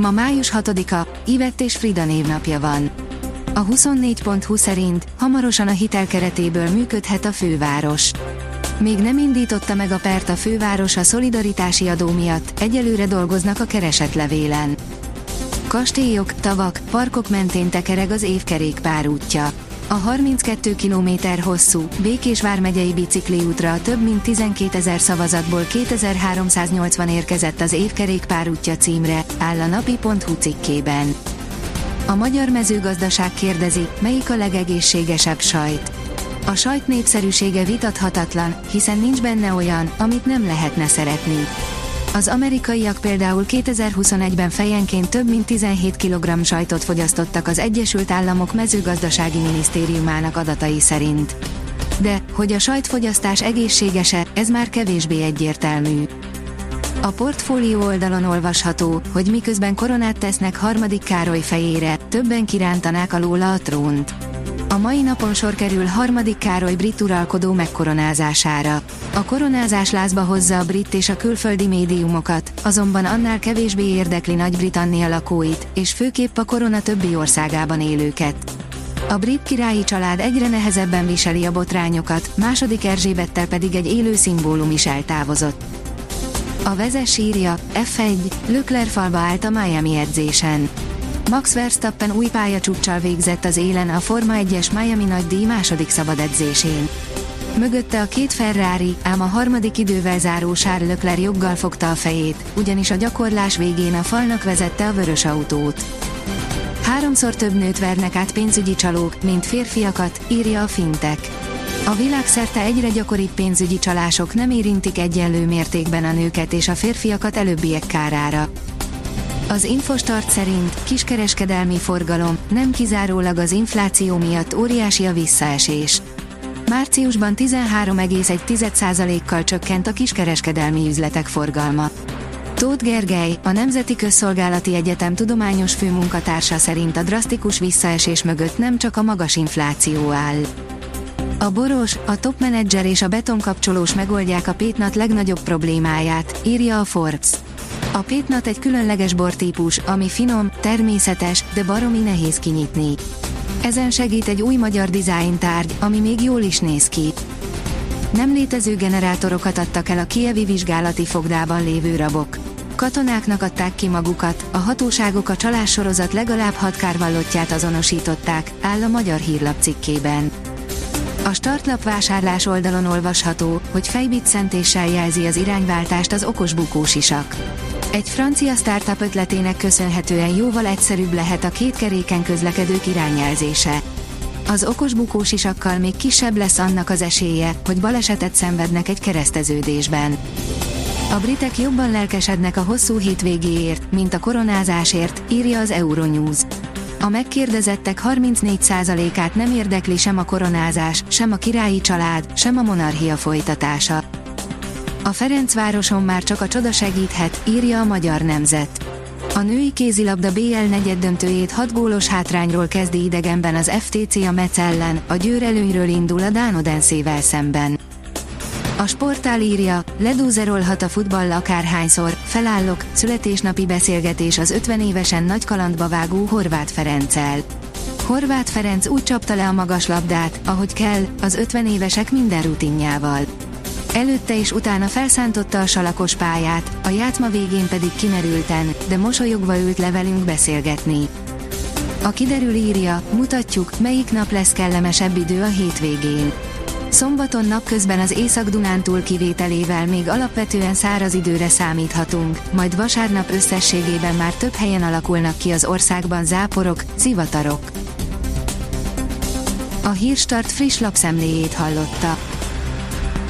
Ma május 6-a, Ivett és Frida névnapja van. A 24.20 szerint hamarosan a hitel keretéből működhet a főváros. Még nem indította meg a pert a főváros a szolidaritási adó miatt, egyelőre dolgoznak a keresetlevélen. Kastélyok, tavak, parkok mentén tekereg az évkerékpár útja. A 32 km hosszú, Békés vármegyei bicikliútra több mint 12 ezer szavazatból 2380 érkezett az évkerékpár útja címre, áll a napi.hu cikkében. A magyar mezőgazdaság kérdezi, melyik a legegészségesebb sajt. A sajt népszerűsége vitathatatlan, hiszen nincs benne olyan, amit nem lehetne szeretni. Az amerikaiak például 2021-ben fejenként több mint 17 kg sajtot fogyasztottak az Egyesült Államok mezőgazdasági minisztériumának adatai szerint. De, hogy a sajtfogyasztás egészségese, ez már kevésbé egyértelmű. A portfólió oldalon olvasható, hogy miközben koronát tesznek harmadik Károly fejére, többen kirántanák alóla a trónt. A mai napon sor kerül harmadik Károly brit uralkodó megkoronázására. A koronázás lázba hozza a brit és a külföldi médiumokat, azonban annál kevésbé érdekli Nagy-Britannia lakóit, és főképp a korona többi országában élőket. A brit királyi család egyre nehezebben viseli a botrányokat, második Erzsébettel pedig egy élő szimbólum is eltávozott. A vezes írja, F1, Lökler falba állt a Miami edzésen. Max Verstappen új pályacsúccsal végzett az élen a Forma 1-es Miami nagy díj második szabad edzésén. Mögötte a két Ferrari, ám a harmadik idővel záró Charles Leclerc joggal fogta a fejét, ugyanis a gyakorlás végén a falnak vezette a vörös autót. Háromszor több nőt vernek át pénzügyi csalók, mint férfiakat, írja a Fintek. A világszerte egyre gyakoribb pénzügyi csalások nem érintik egyenlő mértékben a nőket és a férfiakat előbbiek kárára. Az Infostart szerint kiskereskedelmi forgalom nem kizárólag az infláció miatt óriási a visszaesés. Márciusban 13,1%-kal csökkent a kiskereskedelmi üzletek forgalma. Tóth Gergely, a Nemzeti Közszolgálati Egyetem tudományos főmunkatársa szerint a drasztikus visszaesés mögött nem csak a magas infláció áll. A boros, a topmenedzser és a betonkapcsolós megoldják a pétnat legnagyobb problémáját, írja a Forbes. A pétnat egy különleges bortípus, ami finom, természetes, de baromi nehéz kinyitni. Ezen segít egy új magyar design tárgy, ami még jól is néz ki. Nem létező generátorokat adtak el a kievi vizsgálati fogdában lévő rabok. Katonáknak adták ki magukat, a hatóságok a csalássorozat legalább hat kárvallottját azonosították, áll a Magyar Hírlap cikkében. A startlap vásárlás oldalon olvasható, hogy fejbitszentéssel jelzi az irányváltást az okos bukósisak. Egy francia startup ötletének köszönhetően jóval egyszerűbb lehet a két keréken közlekedők irányjelzése. Az okos bukósisakkal még kisebb lesz annak az esélye, hogy balesetet szenvednek egy kereszteződésben. A britek jobban lelkesednek a hosszú hétvégéért, mint a koronázásért, írja az Euronews. A megkérdezettek 34%-át nem érdekli sem a koronázás, sem a királyi család, sem a monarchia folytatása. A Ferencvároson már csak a csoda segíthet, írja a Magyar Nemzet. A női kézilabda BL negyeddöntőjét 6 gólos hátrányról kezdi idegenben az FTC a Metz ellen, a győr előnyről indul a Dánodenszével szemben. A sportál írja, ledúzerolhat a futball akárhányszor, felállok, születésnapi beszélgetés az 50 évesen nagy kalandba vágó Horváth Ferenccel. Horváth Ferenc úgy csapta le a magas labdát, ahogy kell, az 50 évesek minden rutinjával. Előtte és utána felszántotta a salakos pályát, a játma végén pedig kimerülten, de mosolyogva ült le velünk beszélgetni. A kiderül írja, mutatjuk, melyik nap lesz kellemesebb idő a hétvégén. Szombaton napközben az Észak-Dunántúl kivételével még alapvetően száraz időre számíthatunk, majd vasárnap összességében már több helyen alakulnak ki az országban záporok, zivatarok. A Hírstart friss lapszemléjét hallotta.